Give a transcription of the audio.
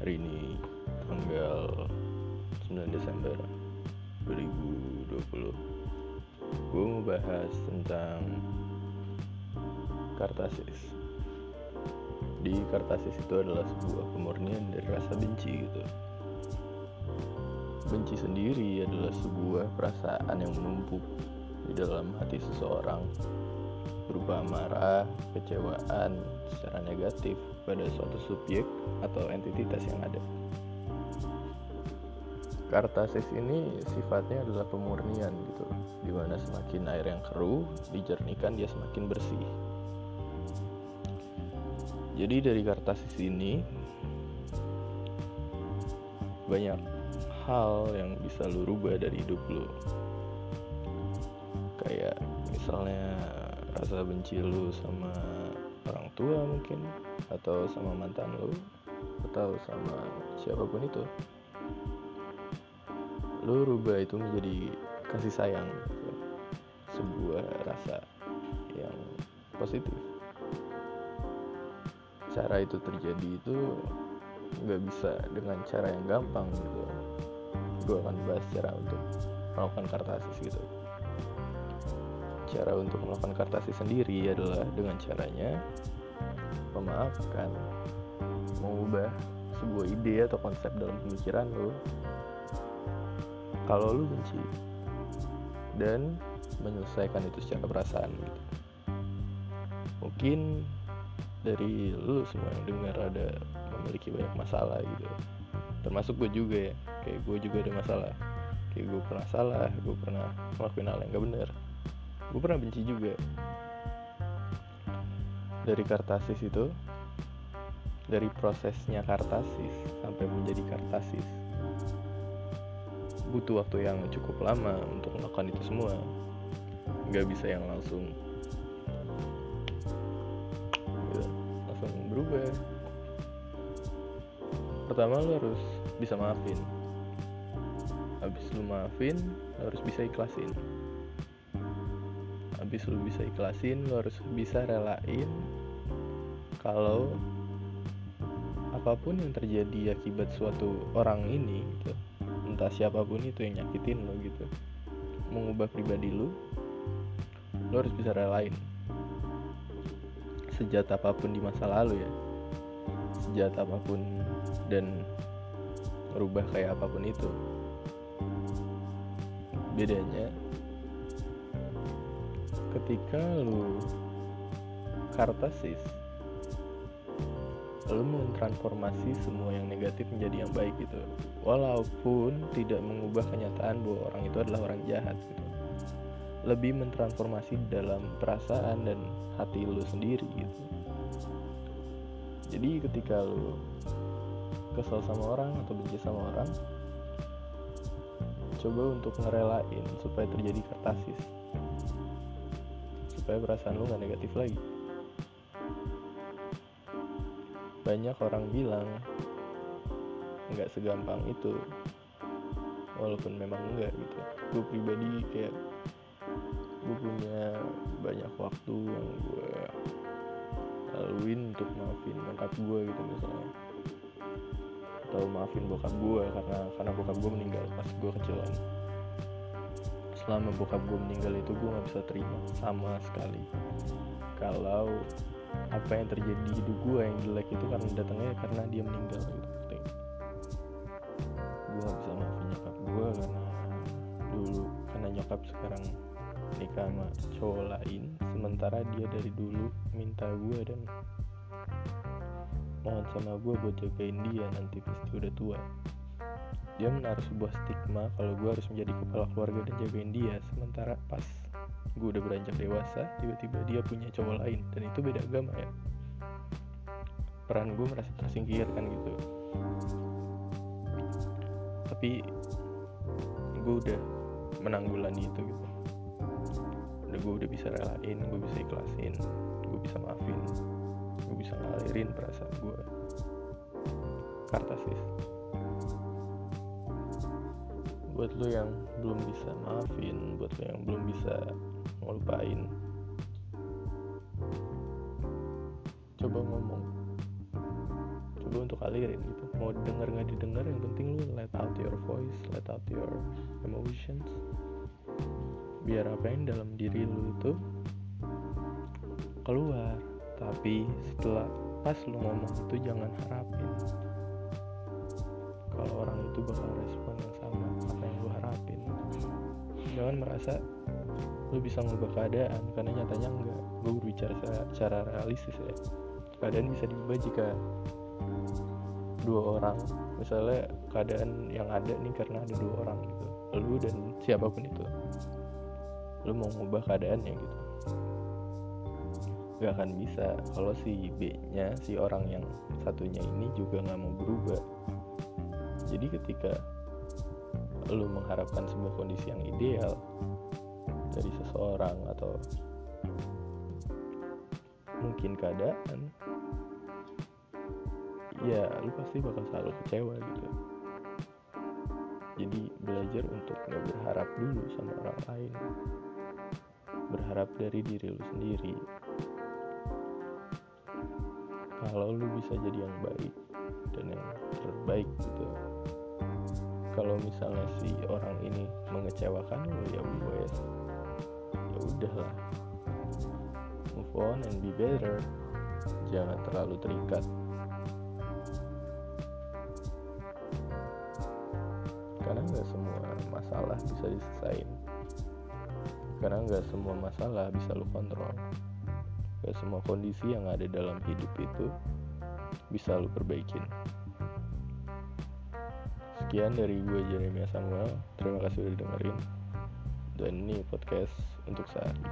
hari ini tanggal 9 Desember 2020 gue mau bahas tentang kartasis. Di kartasis itu adalah sebuah kemurnian dari rasa benci gitu. Benci sendiri adalah sebuah perasaan yang menumpuk di dalam hati seseorang. Berupa marah, kecewaan secara negatif pada suatu subjek atau entitas yang ada. Kartasis ini sifatnya adalah pemurnian gitu, di mana semakin air yang keruh dijernihkan dia semakin bersih. Jadi dari kartasis ini banyak hal yang bisa lu rubah dari hidup lu. Kayak misalnya rasa benci lu sama orang tua mungkin atau sama mantan lu atau sama siapa pun itu lu rubah itu menjadi kasih sayang sebuah rasa yang positif. Cara itu terjadi itu nggak bisa dengan cara yang gampang gitu. Gue akan bahas cara untuk melakukan kartasis gitu cara untuk melakukan kartasi sendiri adalah dengan caranya memaafkan. Mengubah sebuah ide atau konsep dalam pemikiran lo. Kalau lo benci dan menyelesaikan itu secara perasaan gitu. mungkin dari lu semua yang dengar ada memiliki banyak masalah gitu. Termasuk gue juga ya. Kayak gue juga ada masalah. Kayak gue pernah salah gue pernah ngelakuin hal yang gak bener gue pernah benci juga. Dari kartasis itu. Dari prosesnya kartasis sampai menjadi kartasis. Butuh waktu yang cukup lama untuk melakukan itu semua. Nggak bisa yang langsung. Gitu, langsung berubah. Pertama lo harus bisa maafin. Habis lu maafin lo harus bisa ikhlasin habis lu bisa ikhlasin lu harus bisa relain kalau apa pun yang terjadi akibat suatu orang ini gitu. Entah siapa pun itu yang nyakitin lo gitu. Mengubah pribadi lu lo harus bisa relain. Sejat apa pun di masa lalu ya. Sejat apa pun dan merubah kayak apa pun itu. Bedanya ketika lu kartasis lu mentransformasi semua yang negatif menjadi yang baik gitu. Walaupun tidak mengubah kenyataan bahwa orang itu adalah orang jahat gitu. Lebih mentransformasi dalam perasaan dan hati lu sendiri gitu. Jadi ketika lu kesel sama orang atau benci sama orang coba untuk ngerelain supaya terjadi kartasis supaya perasaan lu gak negatif lagi. Banyak orang bilang nggak segampang itu walaupun memang enggak gitu. Gue pribadi kayak gue punya banyak waktu yang gue laluin untuk maafin bokap gue gitu misalnya. Atau maafin bokap gue karena karena bokap gue meninggal pas gue kecilan selama bokap gue meninggal itu gue nggak bisa terima sama sekali. Kalau apa yang terjadi di hidup gue yang jelek itu karena datangnya karena dia meninggal gitu gue nggak bisa maafin nyokap gue karena dulu karena nyokap sekarang nikah sama cowok lain sementara dia dari dulu minta gue dan mohon sama gue buat jagain dia nanti pasti udah tua dia menaruh sebuah stigma kalau gue harus menjadi kepala keluarga dan jagain dia. Sementara pas gue udah beranjak dewasa tiba-tiba dia punya cowok lain. Dan itu beda agama ya. Peran gue merasa tersingkirkan gitu. Tapi gue udah menanggulani itu gitu. Udah gue udah bisa relain gue bisa ikhlasin gue bisa maafin gue bisa ngalirin perasaan gue kartasis buat lo yang belum bisa maafin buat lo yang belum bisa ngelupain. Coba ngomong. Coba untuk alirin gitu. Mau denger nggak didengar yang penting lu let out your voice let out your emotions. Biar apa yang dalam diri lu itu keluar. Tapi setelah pas lu ngomong itu jangan harapin kalau orang itu bakal respon yang sama apa yang lu harapin. Jangan merasa lu bisa ngubah keadaan karena nyatanya enggak gue berbicara secara realistis ya. Keadaan bisa diubah jika dua orang misalnya keadaan yang ada nih karena ada dua orang gitu. Lu dan siapa pun itu. Lu mau ngubah keadaannya gitu. Gak akan bisa. Kalau si B nya si orang yang satunya ini juga nggak mau berubah. Jadi ketika lu mengharapkan sebuah kondisi yang ideal dari seseorang atau mungkin keadaan ya lu pasti bakal selalu kecewa gitu. Jadi belajar untuk gak berharap dulu sama orang lain. Berharap dari diri lu sendiri. Kalau lu bisa jadi yang baik dan yang terbaik gitu kalau misalnya si orang ini mengecewakan lu ya wes ya udahlah move on and be better. Jangan terlalu terikat. Karena nggak semua masalah bisa diselesain. Karena nggak semua masalah bisa lu kontrol. Gak semua kondisi yang ada dalam hidup itu bisa lu perbaikin sekian dari gue Jeremy Samuel. Terima kasih udah dengerin. Dan ini podcast untuk sehari